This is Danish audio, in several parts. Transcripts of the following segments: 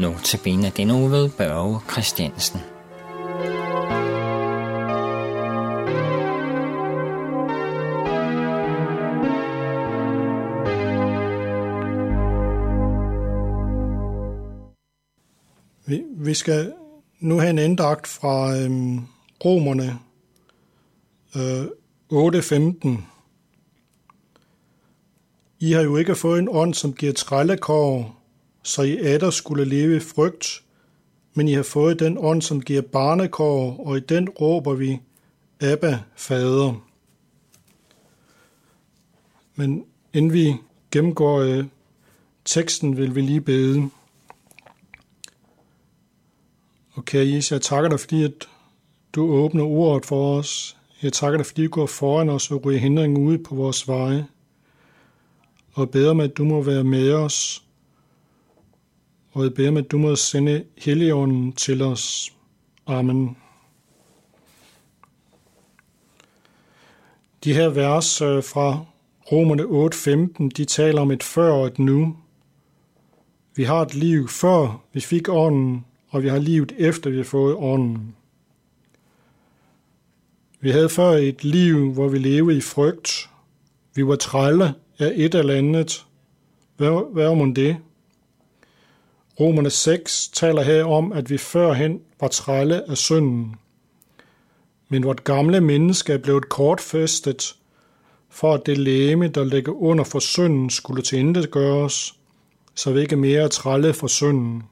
Nu til benet den ved Børge Christiansen. Vi, vi skal nu have en endagt fra øhm, romerne øh, 8.15. I har jo ikke fået en ånd, som giver trællekår, så I atter skulle leve i frygt, men I har fået den ånd, som giver barnekår, og i den råber vi, Abba, Fader. Men inden vi gennemgår øh, teksten, vil vi lige bede. Okay, Jesus, jeg takker dig, fordi at du åbner ordet for os. Jeg takker dig, fordi du går foran os og ryger hindringen ud på vores veje. Og beder med, at du må være med os. Og jeg beder med, at du må sende Helligånden til os. Amen. De her vers øh, fra Romerne 8.15, de taler om et før og et nu. Vi har et liv før vi fik ånden, og vi har livet efter vi har fået ånden. Vi havde før et liv, hvor vi levede i frygt. Vi var trælle af et eller andet. Hvad, hvad om det? Romerne 6 taler her om, at vi førhen var trælle af synden. Men vort gamle menneske er blevet kortfæstet, for at det læme, der ligger under for synden, skulle til gøres, så vi ikke mere er trælle for synden.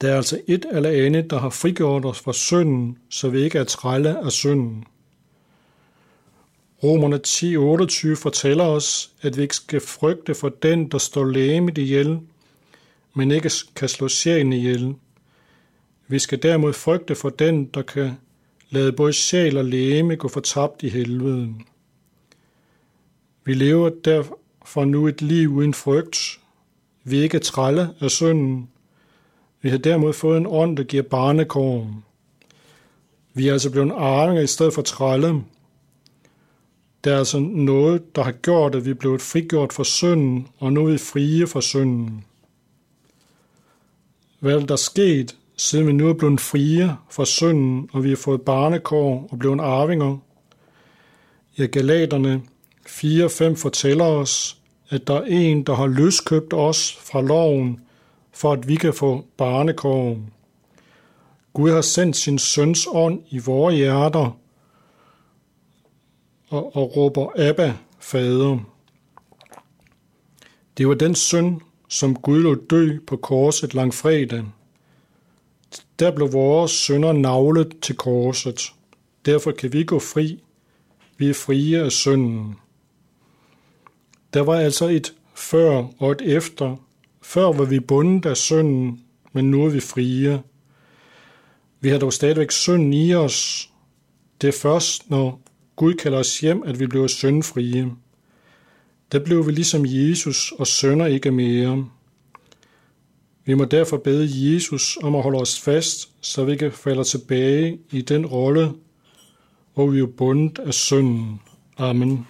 Der er altså et eller andet, der har frigjort os fra synden, så vi ikke er trælle af synden. Romerne 10.28 fortæller os, at vi ikke skal frygte for den, der står læmet ihjel, men ikke kan slå sjælen ihjel. Vi skal derimod frygte for den, der kan lade både sjæl og læme gå fortabt i helvede. Vi lever derfor nu et liv uden frygt. Vi er ikke trælle af synden, vi har derimod fået en ånd, der giver barnekår. Vi er altså blevet arvinger i stedet for trælle. Der er altså noget, der har gjort, at vi er blevet frigjort fra synden, og nu er vi frie fra synden. Hvad er der sket, siden vi nu er blevet frie fra synden, og vi har fået barnekår og blevet arvinger? Ja, Galaterne 4-5 fortæller os, at der er en, der har løskøbt os fra loven, for at vi kan få barnekår. Gud har sendt sin søns ånd i vores hjerter og, og råber Abba, Fader. Det var den søn, som Gud lå dø på korset langfredag. Der blev vores sønder navlet til korset. Derfor kan vi gå fri. Vi er frie af synden. Der var altså et før og et efter, før var vi bundet af synden, men nu er vi frie. Vi har dog stadigvæk synden i os. Det er først, når Gud kalder os hjem, at vi bliver syndfrie. Der blev vi ligesom Jesus og sønder ikke mere. Vi må derfor bede Jesus om at holde os fast, så vi ikke falder tilbage i den rolle, hvor vi er bundet af synden. Amen.